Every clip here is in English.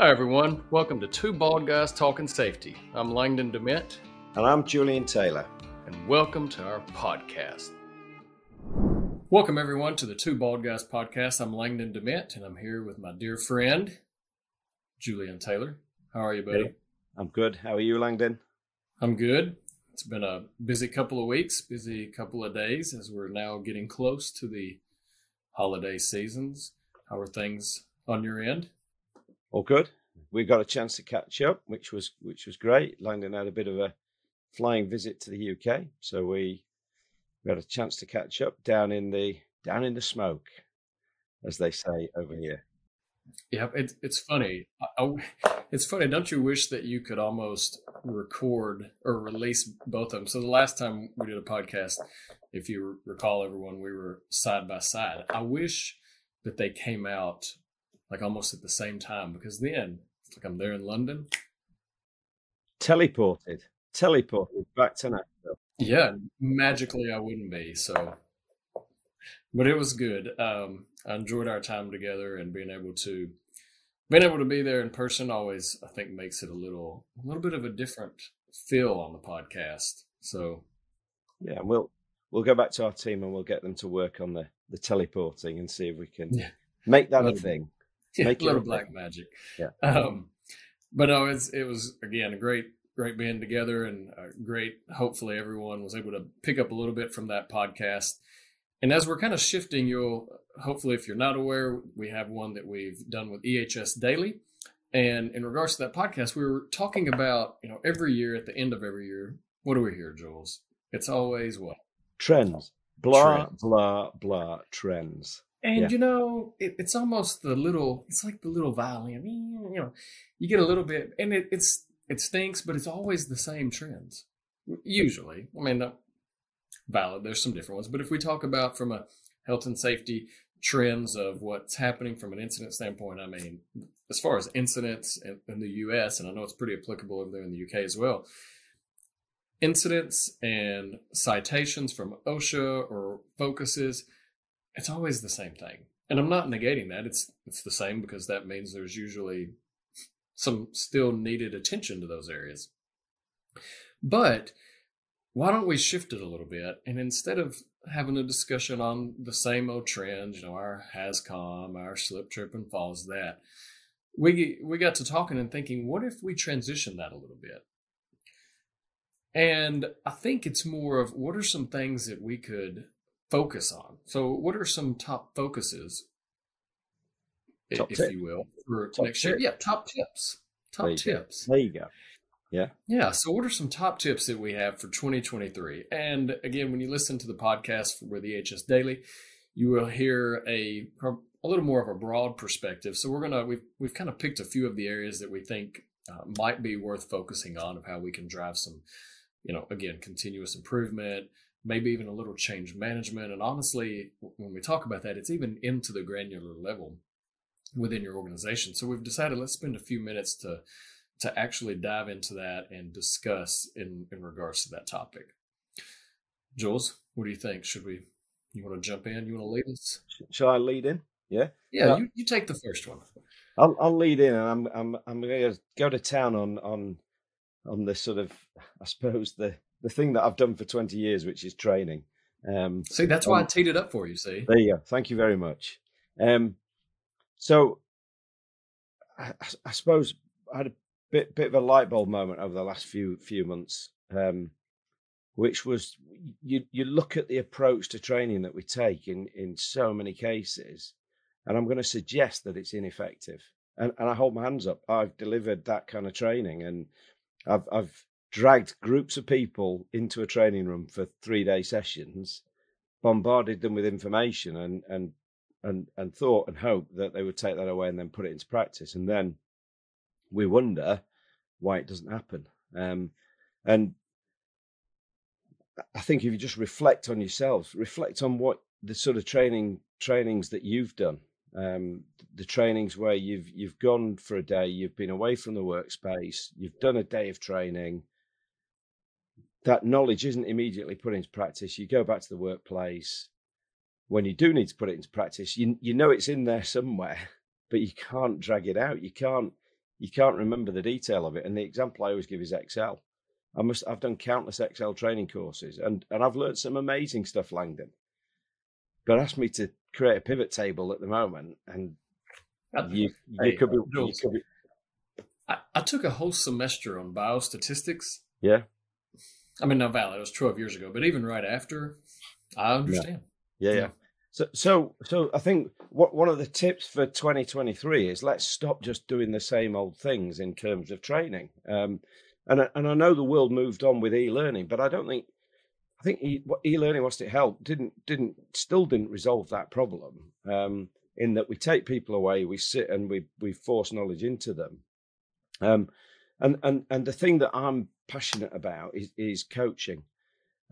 Hi, everyone. Welcome to Two Bald Guys Talking Safety. I'm Langdon DeMint. And I'm Julian Taylor. And welcome to our podcast. Welcome, everyone, to the Two Bald Guys podcast. I'm Langdon DeMint, and I'm here with my dear friend, Julian Taylor. How are you, buddy? Hey, I'm good. How are you, Langdon? I'm good. It's been a busy couple of weeks, busy couple of days as we're now getting close to the holiday seasons. How are things on your end? All good. We got a chance to catch up, which was which was great. Langdon had a bit of a flying visit to the UK, so we had a chance to catch up down in the down in the smoke, as they say over here. Yeah, it's it's funny. I, it's funny. Don't you wish that you could almost record or release both of them? So the last time we did a podcast, if you recall, everyone, we were side by side. I wish that they came out like almost at the same time because then it's like I'm there in London. Teleported, teleported back to Nashville. Yeah, magically I wouldn't be. So, but it was good. Um, I enjoyed our time together and being able to being able to be there in person always I think makes it a little a little bit of a different feel on the podcast. So, yeah, we'll we'll go back to our team and we'll get them to work on the the teleporting and see if we can yeah. make that a thing. yeah, a little black magic. Yeah. Um, but no, it's it was again a great great being together and great. Hopefully, everyone was able to pick up a little bit from that podcast. And as we're kind of shifting, you'll hopefully, if you're not aware, we have one that we've done with EHS Daily. And in regards to that podcast, we were talking about you know every year at the end of every year, what do we hear, Jules? It's always what trends. Blah trends. blah blah trends. And yeah. you know, it, it's almost the little. It's like the little violin. You know, you get a little bit, and it, it's it stinks, but it's always the same trends. Usually, I mean, uh, valid. There's some different ones, but if we talk about from a health and safety trends of what's happening from an incident standpoint, I mean, as far as incidents in, in the U.S., and I know it's pretty applicable over there in the U.K. as well. Incidents and citations from OSHA or focuses it's always the same thing. And I'm not negating that. It's it's the same because that means there's usually some still needed attention to those areas. But why don't we shift it a little bit and instead of having a discussion on the same old trends, you know, our HazCom, our slip, trip, and falls, that we we got to talking and thinking, what if we transition that a little bit? And I think it's more of what are some things that we could focus on. So, what are some top focuses, top if tip. you will, for top next tip. year? Yeah, top tips. Top there tips. Go. There you go. Yeah. Yeah. So, what are some top tips that we have for 2023? And again, when you listen to the podcast for the EHS Daily, you will hear a a little more of a broad perspective. So, we're gonna we've we've kind of picked a few of the areas that we think uh, might be worth focusing on of how we can drive some, you know, again, continuous improvement, maybe even a little change management. And honestly, when we talk about that, it's even into the granular level within your organization. So we've decided let's spend a few minutes to to actually dive into that and discuss in in regards to that topic. Jules, what do you think? Should we? You want to jump in? You want to lead us? Shall I lead in? Yeah. Yeah. Uh, you, you take the first one. I'll, I'll lead in, and I'm I'm I'm going to go to town on on on the sort of I suppose the the thing that I've done for 20 years, which is training. Um, see, that's why um, I teed it up for you. See, there you go. Thank you very much. Um, so, I, I, suppose I had a bit bit of a light bulb moment over the last few few months, um, which was you you look at the approach to training that we take in in so many cases, and I'm going to suggest that it's ineffective. And, and I hold my hands up. I've delivered that kind of training, and I've I've dragged groups of people into a training room for three day sessions, bombarded them with information and and and and thought and hoped that they would take that away and then put it into practice. And then we wonder why it doesn't happen. Um, and I think if you just reflect on yourselves, reflect on what the sort of training trainings that you've done, um, the trainings where you've you've gone for a day, you've been away from the workspace, you've done a day of training, that knowledge isn't immediately put into practice. You go back to the workplace. When you do need to put it into practice, you you know it's in there somewhere, but you can't drag it out. You can't you can't remember the detail of it. And the example I always give is Excel. I must I've done countless Excel training courses and, and I've learned some amazing stuff, Langdon. But ask me to create a pivot table at the moment and you, you could be, you could be I, I took a whole semester on biostatistics. Yeah. I mean, now valid. It was 12 years ago, but even right after, I understand. Yeah, yeah. yeah. So, so, so I think what one of the tips for 2023 is let's stop just doing the same old things in terms of training. Um, and and I know the world moved on with e-learning, but I don't think I think e, what e-learning was to help didn't didn't still didn't resolve that problem. Um, in that we take people away, we sit and we we force knowledge into them. Um, and and and the thing that I'm passionate about is is coaching.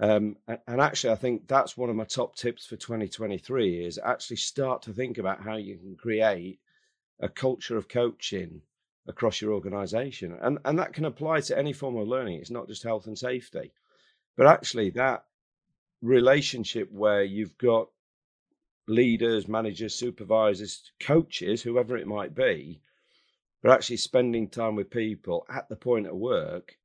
Um, and actually, I think that's one of my top tips for 2023 is actually start to think about how you can create a culture of coaching across your organization. And, and that can apply to any form of learning. It's not just health and safety, but actually that relationship where you've got leaders, managers, supervisors, coaches, whoever it might be, but actually spending time with people at the point of work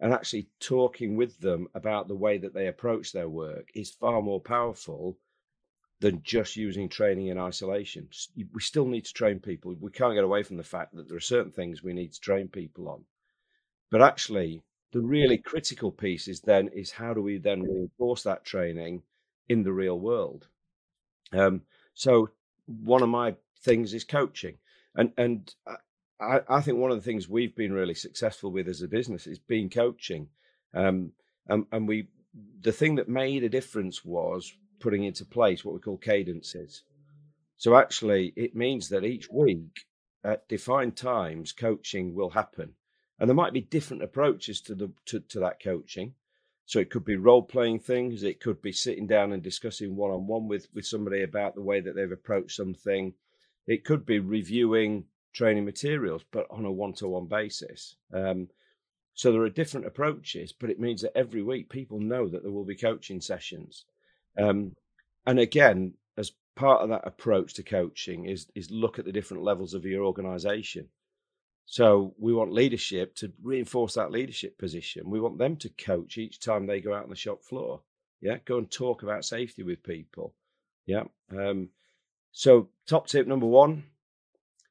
and actually talking with them about the way that they approach their work is far more powerful than just using training in isolation. We still need to train people. We can't get away from the fact that there are certain things we need to train people on. But actually, the really critical piece is then is how do we then reinforce that training in the real world? Um, so one of my things is coaching, and and I, I, think one of the things we've been really successful with as a business is being coaching. Um, and, and we, the thing that made a difference was putting into place what we call cadences. So actually, it means that each week at defined times, coaching will happen, and there might be different approaches to the to, to that coaching. So it could be role playing things. It could be sitting down and discussing one on one with with somebody about the way that they've approached something. It could be reviewing training materials, but on a one to one basis. Um, so there are different approaches, but it means that every week people know that there will be coaching sessions. Um, and again, as part of that approach to coaching is is look at the different levels of your organization. So we want leadership to reinforce that leadership position. We want them to coach each time they go out on the shop floor. Yeah, go and talk about safety with people. Yeah. Um, so top tip number one: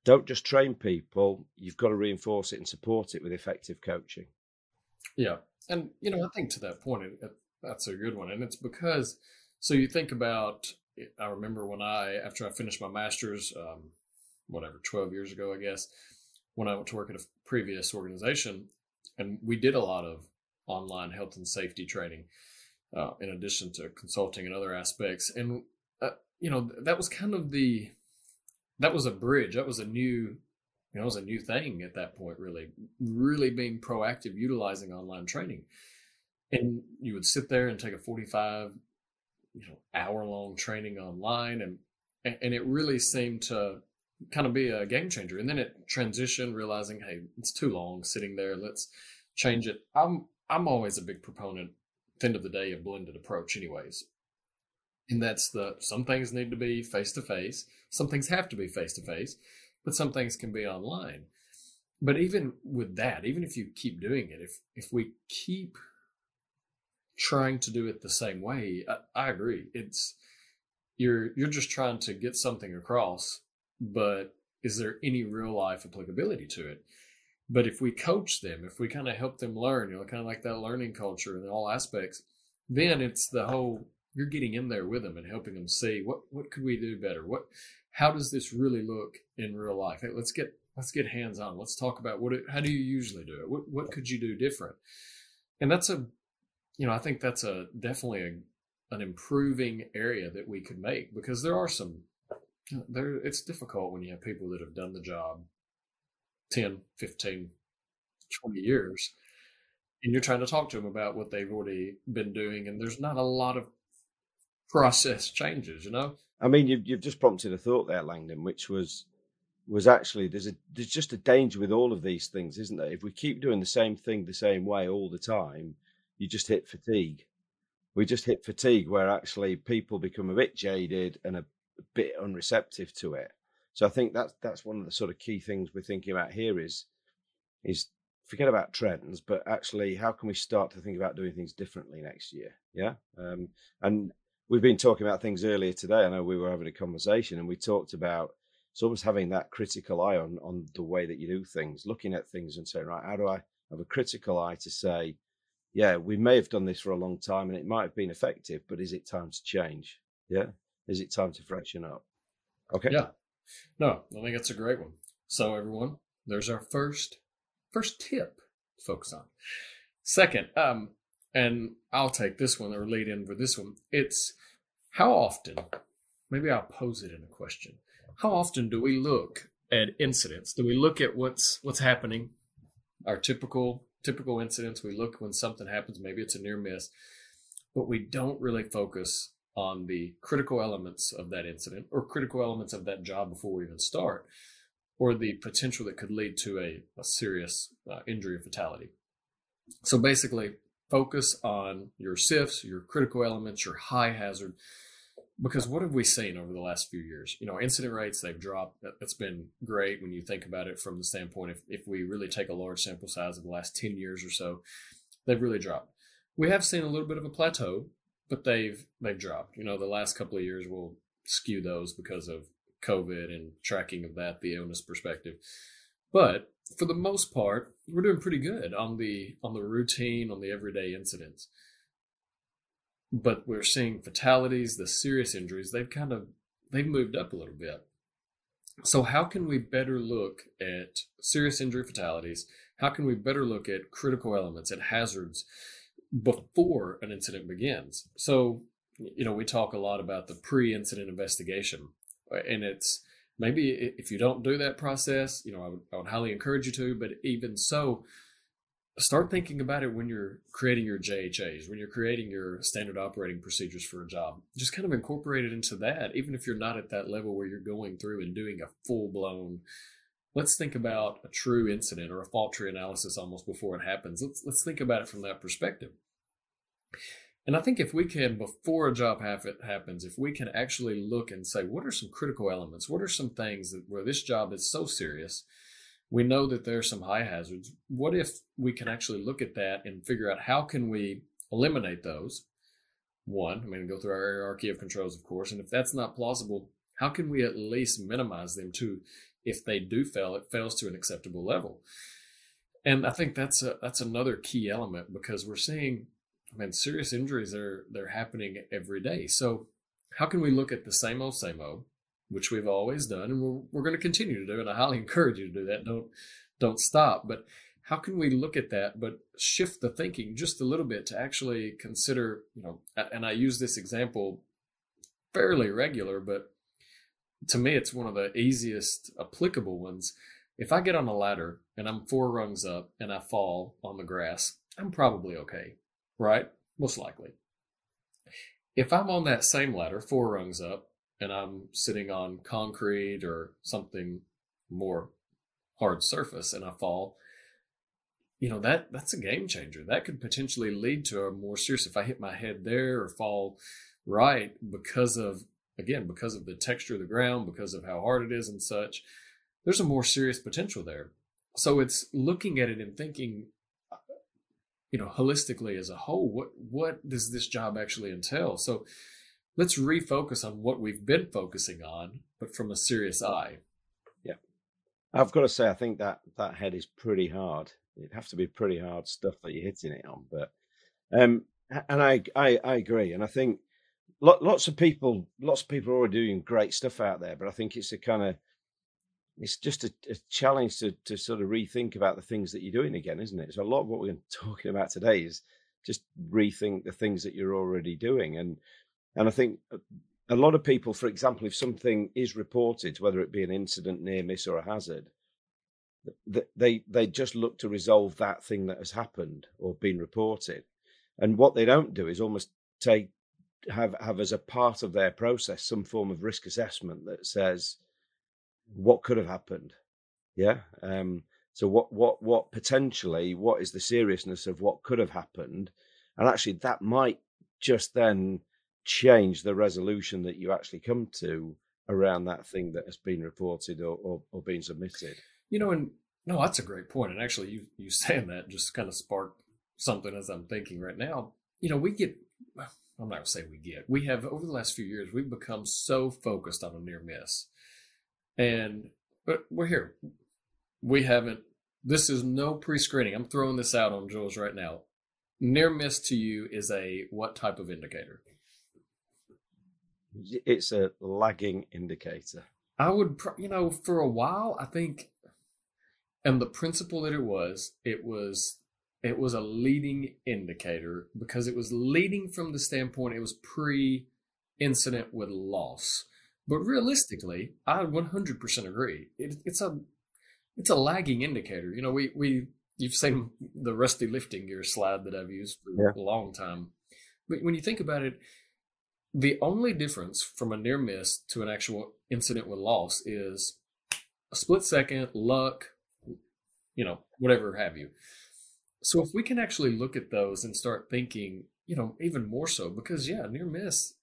don't just train people, you've got to reinforce it and support it with effective coaching. Yeah. And, you know, I think to that point, it, that's a good one. And it's because, so you think about, I remember when I, after I finished my master's, um, whatever, 12 years ago, I guess, when I went to work at a previous organization, and we did a lot of online health and safety training, uh, in addition to consulting and other aspects. And, uh, you know, that was kind of the, that was a bridge. That was a new, you know, it was a new thing at that point. Really, really being proactive, utilizing online training, and you would sit there and take a forty-five, you know, hour-long training online, and and it really seemed to kind of be a game changer. And then it transitioned, realizing, hey, it's too long sitting there. Let's change it. I'm I'm always a big proponent, at the end of the day, a blended approach, anyways. And that's the some things need to be face to face, some things have to be face to face, but some things can be online. But even with that, even if you keep doing it, if if we keep trying to do it the same way, I, I agree. It's you're you're just trying to get something across, but is there any real life applicability to it? But if we coach them, if we kind of help them learn, you know, kind of like that learning culture in all aspects, then it's the whole you're getting in there with them and helping them see what what could we do better? What how does this really look in real life? Hey, let's get let's get hands on. Let's talk about what it, how do you usually do it? What what could you do different? And that's a you know i think that's a definitely a, an improving area that we could make because there are some there it's difficult when you have people that have done the job 10 15 20 years and you're trying to talk to them about what they've already been doing and there's not a lot of process changes, you know. I mean, you've you've just prompted a thought there, Langdon, which was was actually there's a there's just a danger with all of these things, isn't there? If we keep doing the same thing the same way all the time, you just hit fatigue. We just hit fatigue where actually people become a bit jaded and a, bit unreceptive to it. So I think that's that's one of the sort of key things we're thinking about here is is forget about trends, but actually, how can we start to think about doing things differently next year? Yeah. Um, and we've been talking about things earlier today. I know we were having a conversation and we talked about it's almost having that critical eye on on the way that you do things, looking at things and saying, right, how do I have a critical eye to say, yeah, we may have done this for a long time and it might have been effective, but is it time to change? Yeah. Is it time to freshen up? Okay. Yeah. No, I think it's a great one. So everyone, there's our first first tip to focus on. Second, um, and I'll take this one or lead in for this one. It's how often, maybe I'll pose it in a question. How often do we look at incidents? Do we look at what's what's happening? Our typical typical incidents. We look when something happens, maybe it's a near miss, but we don't really focus on the critical elements of that incident or critical elements of that job before we even start or the potential that could lead to a, a serious uh, injury or fatality. So basically, focus on your SIFs, your critical elements, your high hazard. Because what have we seen over the last few years? You know, incident rates, they've dropped. That's been great when you think about it from the standpoint if, if we really take a large sample size of the last 10 years or so, they've really dropped. We have seen a little bit of a plateau, but they've they've dropped. You know, the last couple of years will skew those because of COVID and tracking of that, the illness perspective. But for the most part, we're doing pretty good on the on the routine, on the everyday incidents. But we're seeing fatalities, the serious injuries, they've kind of they've moved up a little bit. So how can we better look at serious injury fatalities? How can we better look at critical elements and hazards before an incident begins? So, you know, we talk a lot about the pre-incident investigation and it's maybe if you don't do that process, you know, I would, I would highly encourage you to. But even so, start thinking about it when you're creating your JHAs, when you're creating your standard operating procedures for a job. Just kind of incorporate it into that, even if you're not at that level where you're going through and doing a full blown. Let's think about a true incident or a fault tree analysis almost before it happens. Let's let's think about it from that perspective. And I think if we can, before a job happens, if we can actually look and say, what are some critical elements? What are some things that where this job is so serious? We know that there are some high hazards. What if we can actually look at that and figure out how can we eliminate those? One, I mean, go through our hierarchy of controls, of course. And if that's not plausible, how can we at least minimize them to, if they do fail, it fails to an acceptable level? And I think that's a, that's another key element because we're seeing I mean, serious injuries are they're happening every day. So how can we look at the same old, same old, which we've always done, and we're we're going to continue to do, and I highly encourage you to do that. Don't don't stop. But how can we look at that, but shift the thinking just a little bit to actually consider, you know, and I use this example fairly regular, but to me, it's one of the easiest applicable ones. If I get on a ladder and I'm four rungs up and I fall on the grass, I'm probably okay right? Most likely. If I'm on that same ladder, four rungs up, and I'm sitting on concrete or something more hard surface and I fall, you know, that that's a game changer. That could potentially lead to a more serious if I hit my head there or fall right because of again, because of the texture of the ground, because of how hard it is and such. There's a more serious potential there. So it's looking at it and thinking you know holistically as a whole what what does this job actually entail? So let's refocus on what we've been focusing on but from a serious eye. Yeah. I've got to say i think that that head is pretty hard. It'd have to be pretty hard stuff that you're hitting it on but um and i i, I agree and i think lots of people lots of people are already doing great stuff out there but i think it's a kind of it's just a, a, challenge to, to sort of rethink about the things that you're doing again, isn't it? So a lot of what we're talking about today is just rethink the things that you're already doing, and and I think a lot of people, for example, if something is reported, whether it be an incident, near miss, or a hazard, they they just look to resolve that thing that has happened or been reported, and what they don't do is almost take have have as a part of their process some form of risk assessment that says what could have happened. Yeah. Um, so what what what potentially what is the seriousness of what could have happened, and actually that might just then change the resolution that you actually come to around that thing that has been reported or or, or been submitted. You know, and no, that's a great point. And actually, you you saying that just kind of sparked something as I'm thinking right now. You know, we get. I'm not going to say we get. We have over the last few years, we've become so focused on a near miss, and but we're here. We haven't. This is no pre-screening. I'm throwing this out on Jules right now. Near miss to you is a what type of indicator? It's a lagging indicator. I would, you know, for a while, I think, and the principle that it was, it was, it was a leading indicator because it was leading from the standpoint it was pre incident with loss. But realistically, I 100% agree. It, it's a, it's a lagging indicator. You know, we, we, you've seen the rusty lifting gear slide that I've used for yeah. a long time. But when you think about it, the only difference from a near miss to an actual incident with loss is a split second, luck, you know, whatever have you. So if we can actually look at those and start thinking, you know, even more so, because yeah, near miss,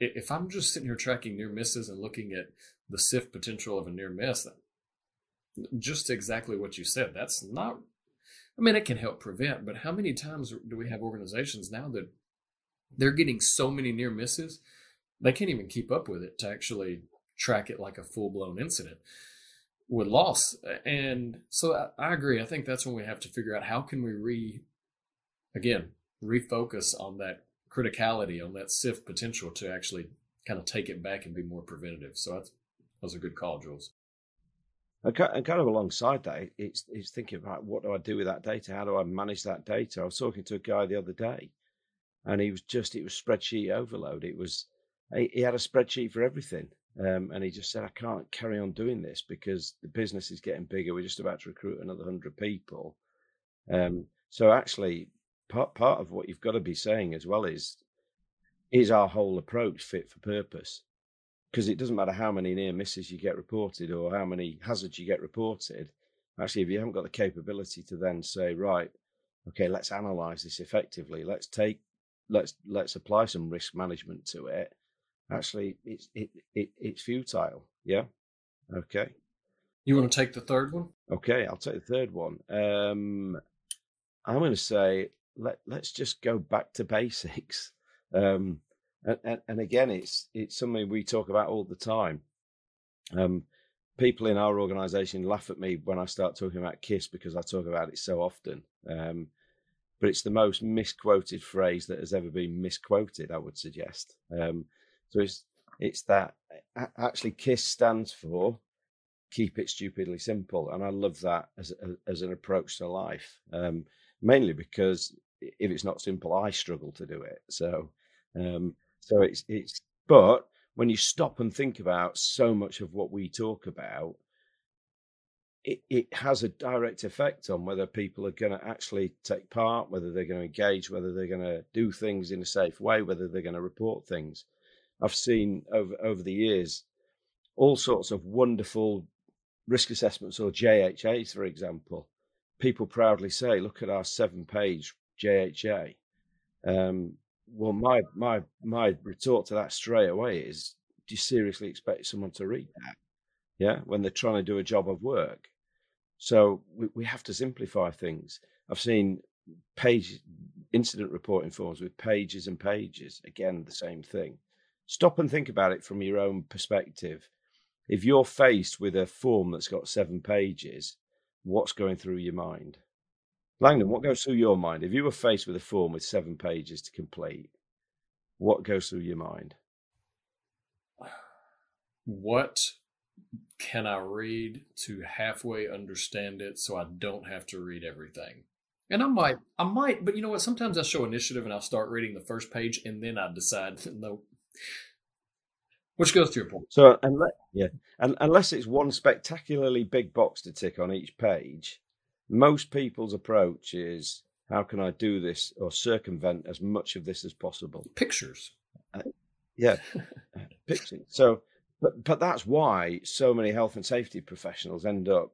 if I'm just sitting here tracking near misses and looking at the SIF potential of a near miss, just exactly what you said, that's not, I mean, it can help prevent, but how many times do we have organizations now that they're getting so many near misses, they can't even keep up with it to actually track it like a full blown incident with loss. And so I, I, agree. I think that's when we have to figure out how can we re, again, refocus on that criticality, on that SIF potential to actually kind of take it back and be more preventative. So that's, that was a good call, Jules. And kind of alongside that, it's, it's thinking about what do I do with that data? How do I manage that data? I was talking to a guy the other day and he was just it was spreadsheet overload. It was he had a spreadsheet for everything, um, and he just said, "I can't carry on doing this because the business is getting bigger. We're just about to recruit another hundred people." Um, so actually, part part of what you've got to be saying as well is is our whole approach fit for purpose? Because it doesn't matter how many near misses you get reported or how many hazards you get reported. Actually, if you haven't got the capability to then say, right, okay, let's analyze this effectively. Let's take let's let's apply some risk management to it actually it's it, it it's futile yeah okay you want to take the third one okay i'll take the third one um i'm going to say let let's just go back to basics um and, and, and again it's it's something we talk about all the time um people in our organization laugh at me when i start talking about kiss because i talk about it so often um but it's the most misquoted phrase that has ever been misquoted. I would suggest. Um, so it's it's that actually KISS stands for keep it stupidly simple, and I love that as as an approach to life. Um, mainly because if it's not simple, I struggle to do it. So um, so it's it's but when you stop and think about so much of what we talk about, it, it has a direct effect on whether people are going to actually take part, whether they're going to engage, whether they're going to do things in a safe way, whether they're going to report things. I've seen over over the years all sorts of wonderful risk assessments or JHAs, for example. People proudly say, "Look at our seven-page JHA." Um, well, my my my retort to that straight away is, "Do you seriously expect someone to read that?" Yeah, when they're trying to do a job of work. So we, we have to simplify things. I've seen page incident reporting forms with pages and pages. Again, the same thing. Stop and think about it from your own perspective. If you're faced with a form that's got seven pages, what's going through your mind? Langdon, what goes through your mind? If you were faced with a form with seven pages to complete, what goes through your mind? What can I read to halfway understand it so I don't have to read everything? And I might, I might, but you know what? Sometimes I show initiative and I'll start reading the first page and then I decide, no. Which goes to your point. So, unless, yeah, and unless it's one spectacularly big box to tick on each page, most people's approach is how can I do this or circumvent as much of this as possible? Pictures. Uh, yeah, pictures. So, but but that's why so many health and safety professionals end up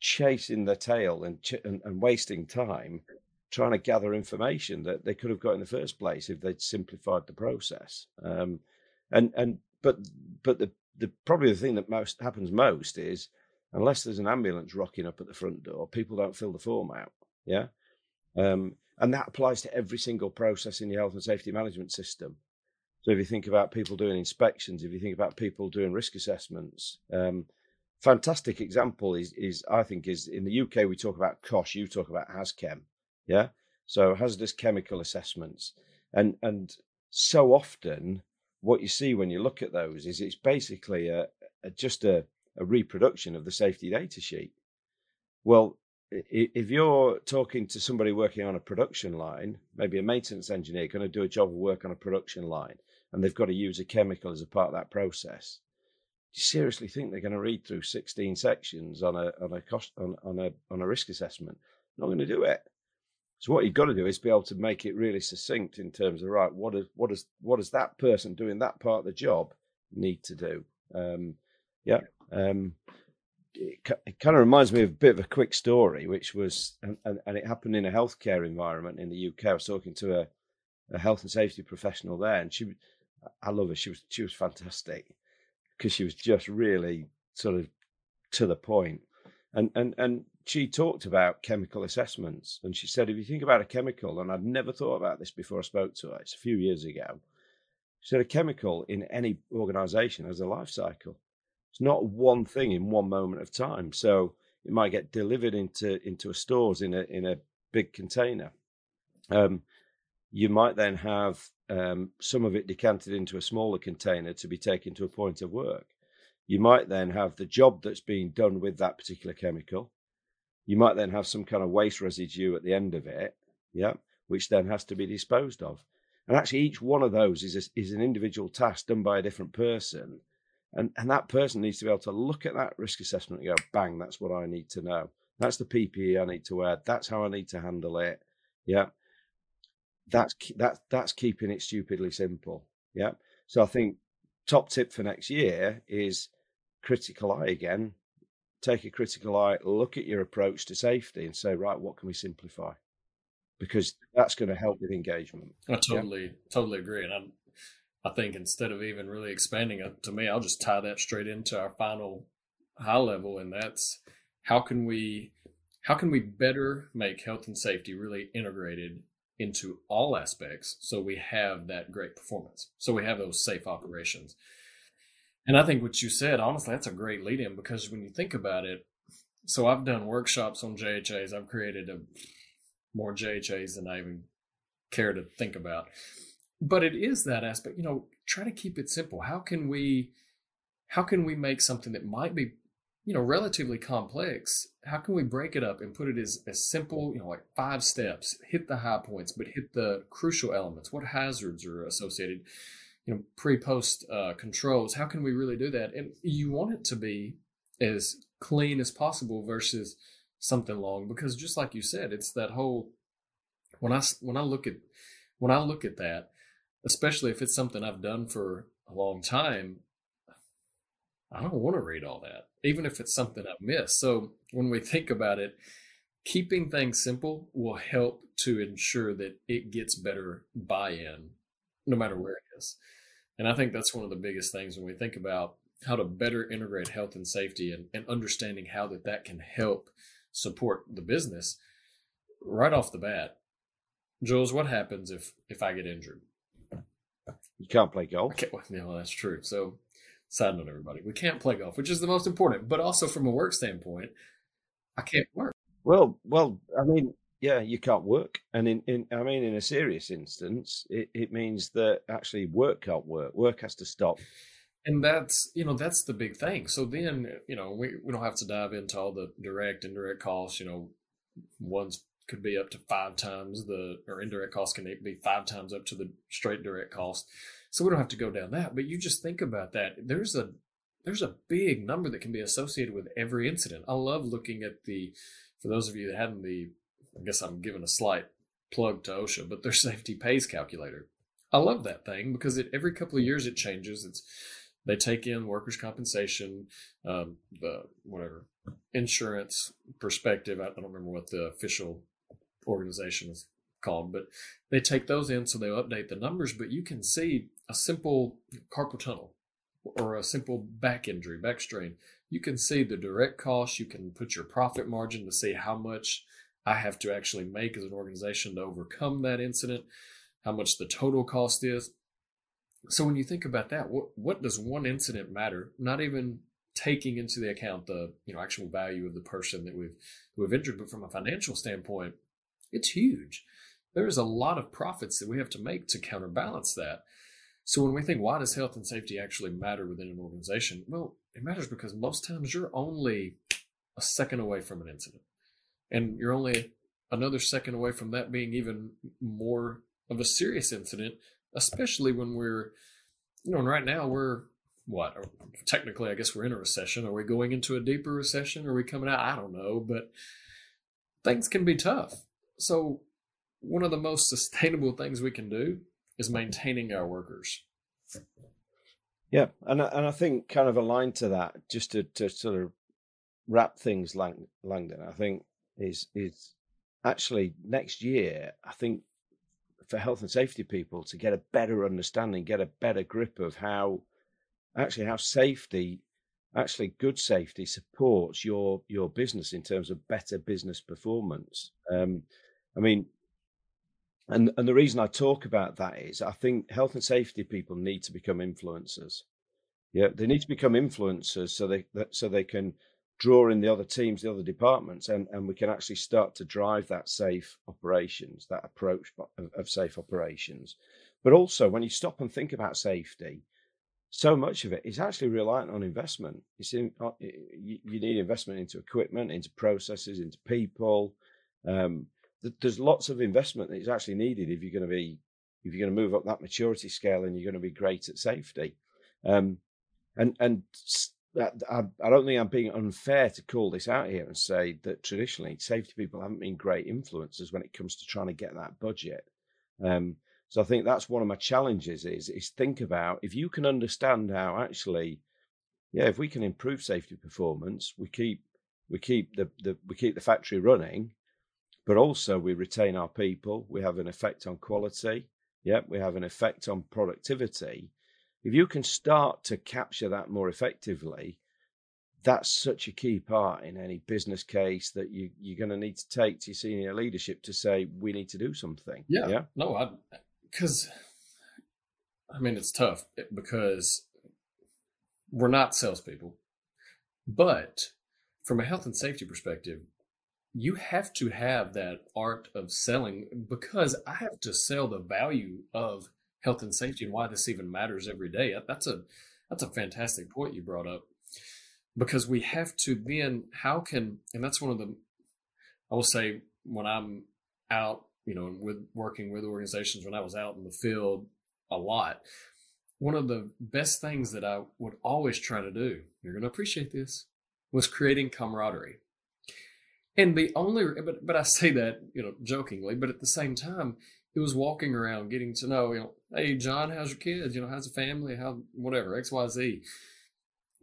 chasing their tail and, ch- and, and wasting time trying to gather information that they could have got in the first place if they'd simplified the process. Um, and and but but the the probably the thing that most happens most is unless there's an ambulance rocking up at the front door, people don't fill the form out. Yeah. Um, and that applies to every single process in the health and safety management system. So if you think about people doing inspections, if you think about people doing risk assessments, um, fantastic example is is I think is in the UK we talk about COSHH, you talk about HazCom, yeah. So hazardous chemical assessments, and and so often what you see when you look at those is it's basically a, a just a, a reproduction of the safety data sheet. Well, if you're talking to somebody working on a production line, maybe a maintenance engineer going to do a job of work on a production line, and they've got to use a chemical as a part of that process, do you seriously think they're going to read through 16 sections on a on a cost on, on a on a risk assessment? Not going to do it. So what you've got to do is be able to make it really succinct in terms of right, what does what does what does that person doing that part of the job need to do? Um, yeah. Um, it, it kind of reminds me of a bit of a quick story, which was, and, and, and, it happened in a healthcare environment in the UK. I was talking to a, a health and safety professional there, and she, I love her. She was she was fantastic because she was just really sort of to the point, and and and she talked about chemical assessments, and she said, if you think about a chemical, and I'd never thought about this before I spoke to her. It's a few years ago. She said a chemical in any organisation has a life cycle it's not one thing in one moment of time. So it might get delivered into into a stores in a in a big container. Um, you might then have um, some of it decanted into a smaller container to be taken to a point of work. You might then have the job that's being done with that particular chemical. You might then have some kind of waste residue at the end of it, yeah, which then has to be disposed of. And actually, each one of those is a, is an individual task done by a different person and, and that person needs to be able to look at that risk assessment and go, bang, that's what I need to know. That's the PPE I need to wear. That's how I need to handle it. Yeah. That's that that's keeping it stupidly simple. Yeah. So I think top tip for next year is critical eye again. Take a critical eye, look at your approach to safety and say, right, what can we simplify? Because that's going to help with engagement. I totally, yeah? totally agree. And I'm I think instead of even really expanding it to me, I'll just tie that straight into our final high level, and that's how can we how can we better make health and safety really integrated into all aspects so we have that great performance so we have those safe operations. And i think what you said honestly that's a great lead in because when you think about it so i've done workshops on jhas i've created a, more jhas than i even care to think about but it is that aspect you know try to keep it simple. How can we how can we make something that might be you know relatively complex how can we break it up and put it as, as simple you know like five steps hit the high points but hit the crucial elements? What hazards are associated you know pre post uh, controls? How can we really do that? And you want it to be as clean as possible versus something long because just like you said it's that whole when i when i look at when i look at that especially if it's something I've done for a long time, I don't want to read all that, even if it's something I've missed. So when we think about it, keeping things simple will help to ensure that it gets better buy in no matter where it is. And I think that's one of the biggest things when we think about how to better integrate health and safety and, and understanding how that that can help support the business right off the bat. Jules, what happens if if I get injured? You can't play golf. Okay, well, no, that's true. So, side note, everybody, we can't play golf, which is the most important. But also from a work standpoint, I can't work. Well, well, I mean, yeah, you can't work, and in, in I mean, in a serious instance, it, it means that actually work can't work. Work has to stop. And that's you know that's the big thing. So then you know we, we don't have to dive into all the direct indirect costs. You know, one's could be up to five times the or indirect cost can be five times up to the straight direct cost. So we don't have to go down that. But you just think about that. There's a there's a big number that can be associated with every incident. I love looking at the for those of you that haven't the I guess I'm giving a slight plug to OSHA, but their safety pays calculator. I love that thing because it every couple of years it changes. It's they take in workers' compensation, um, the whatever insurance perspective. I don't remember what the official organization is called, but they take those in so they'll update the numbers. But you can see a simple carpal tunnel. or a simple back injury, back strain, you can see the direct cost. You can put your profit margin to see how much I have to actually make as an organization to overcome that incident, how much the total cost is. So when you think about that, what what does one incident matter? Not even taking into the account the you know actual value of the person that we've have injured, but from a financial standpoint, it's huge. There's a lot of profits that we have to make to counterbalance that. So when we think why does health and safety actually matter within an organization? Well, it matters because most times you're only a second away from an incident. And you're only another second away from that being even more of a serious incident, especially when we're, you know, and right now we're what? Uh, technically, I guess we're in a recession. Are we going into a deeper recession? Are we coming out? I don't know, but things can be tough. So, one of the most sustainable things we can do is maintaining our workers. Yeah, and and I think kind of aligned to that, just to, to sort of wrap things, Lang, Langdon. I think is is actually next year. I think for health and safety people to get a better understanding, get a better grip of how actually how safety, actually good safety supports your your business in terms of better business performance. Um, I mean, and and the reason I talk about that is I think health and safety people need to become influencers. Yeah, they need to become influencers so they so they can draw in the other teams, the other departments, and and we can actually start to drive that safe operations, that approach of, of safe operations. But also, when you stop and think about safety, so much of it is actually reliant on investment. It's in, uh, you need investment into equipment, into processes, into people. Um, there's lots of investment that is actually needed if you're going to be if you're going to move up that maturity scale and you're going to be great at safety. Um, and and I, I don't think I'm being unfair to call this out here and say that traditionally safety people haven't been great influencers when it comes to trying to get that budget. Um, so I think that's one of my challenges is is think about if you can understand how actually, yeah, if we can improve safety performance, we keep we keep the, the we keep the factory running, but also we retain our people. We have an effect on quality. Yeah, we have an effect on productivity. If you can start to capture that more effectively, that's such a key part in any business case that you you're going to need to take to your senior leadership to say we need to do something. Yeah, yeah. No, I because I mean it's tough eh, because we're not salespeople, but from a health and safety perspective, you have to have that art of selling because I have to sell the value of health and safety and why this even matters every day. That's a that's a fantastic point you brought up because we have to then how can and that's one of the I will say when I'm out you know, with working with organizations when I was out in the field a lot, one of the best things that I would always try to do, you're going to appreciate this, was creating camaraderie. And the only, but, but I say that, you know, jokingly, but at the same time, it was walking around getting to know, you know, hey, John, how's your kids? You know, how's the family? How, whatever, X, Y, Z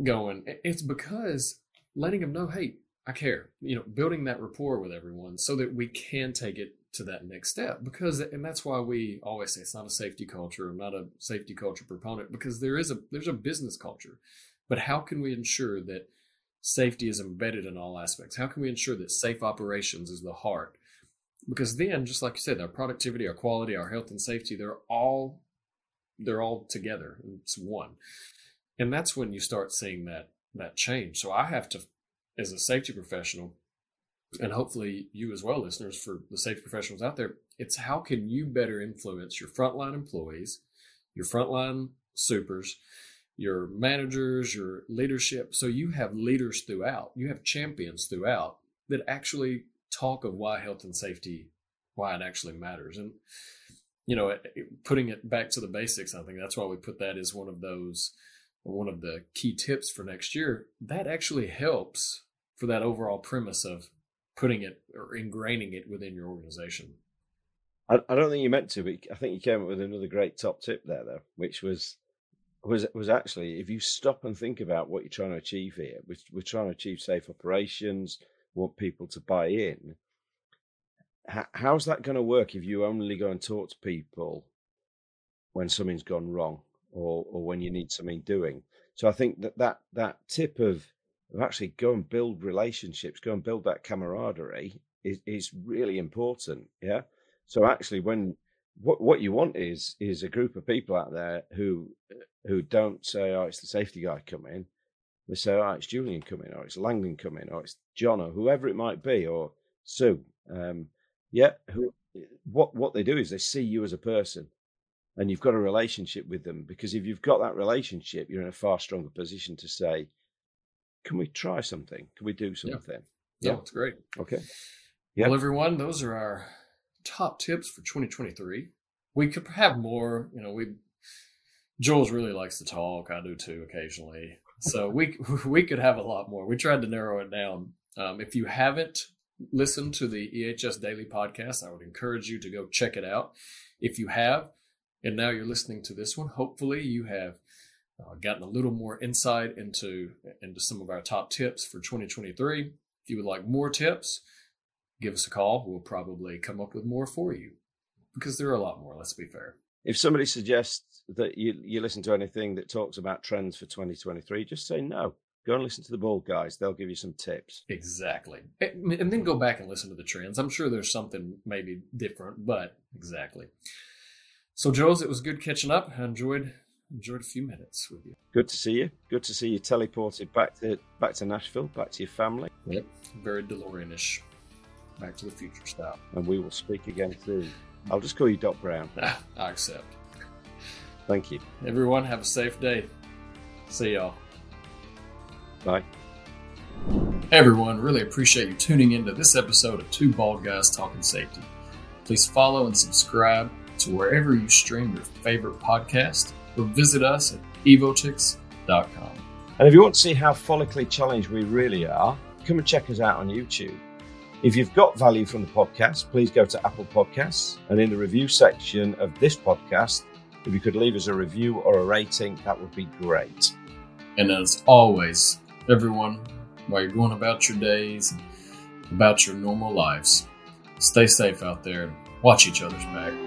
going. It's because letting them know, hey, I care, you know, building that rapport with everyone so that we can take it to that next step because and that's why we always say it's not a safety culture i'm not a safety culture proponent because there is a there's a business culture but how can we ensure that safety is embedded in all aspects. How can we ensure that safe operations is the heart? Because then just like you said our productivity our quality our health and safety they're all they're all together. It's one. And that's when you start seeing that that change. So i have to as a safety professional and hopefully you as well, listeners, for the safety professionals out there, it's how can you better influence your frontline employees, your frontline supers, your managers, your leadership. So you have leaders throughout, you have champions throughout that actually talk of why health and safety, why it actually matters. And, you know, putting it back to the basics, I think that's why we put that as one of those, one of the key tips for next year. That actually helps for that overall premise of putting it or ingraining it within your organization. I, don't think you meant to, but I think you came up with another great top tip there, though, which was was was actually if you stop and think about what you're trying to achieve here, we're, we're trying to achieve safe operations, want people to buy in. how's that going to work if you only go and talk to people when something's gone wrong or or when you need something doing? So I think that that that tip of, of actually go and build relationships, go and build that camaraderie is is really important. Yeah. So actually, when what what you want is is a group of people out there who who don't say, "Oh, it's the safety guy coming." They say, "Oh, it's Julian coming, or it's Langdon coming, or it's John, or whoever it might be, or Sue." Um, yeah, who, what what they do is they see you as a person, and you've got a relationship with them. Because if you've got that relationship, you're in a far stronger position to say, "Can we try something? Can we do something?" Yeah, yeah. it's great. Okay. Well, everyone, those are our top tips for 2023. We could have more. You know, we Jules really likes to talk. I do too occasionally. So we we could have a lot more. We tried to narrow it down. Um, if you haven't listened to the EHS Daily podcast, I would encourage you to go check it out. If you have, and now you're listening to this one, hopefully you have uh, gotten a little more insight into into some of our top tips for 2023. If you would like more tips, give us a call. We'll probably come up with more for you because there are a lot more. Let's be fair. If somebody suggests that you you listen to anything that talks about trends for 2023, just say no. Go and listen to the bald guys. They'll give you some tips. Exactly. And then go back and listen to the trends. I'm sure there's something maybe different, but exactly. So, Jules, it was good catching up. I enjoyed enjoyed a few minutes with you. Good to see you. Good to see you teleported back to back to Nashville, back to your family. Yep. Very DeLorean-ish. Back to the future style. And we will speak again soon. I'll just call you Doc Brown. Ah, I accept. Thank you. Everyone, have a safe day. See y'all. Bye. Hey everyone, really appreciate you tuning into this episode of Two Bald Guys Talking Safety. Please follow and subscribe to wherever you stream your favorite podcast or visit us at evotix.com. And if you want to see how follically challenged we really are, come and check us out on YouTube. If you've got value from the podcast, please go to Apple Podcasts and in the review section of this podcast, if you could leave us a review or a rating, that would be great. And as always, everyone, while you're going about your days and about your normal lives, stay safe out there and watch each other's back.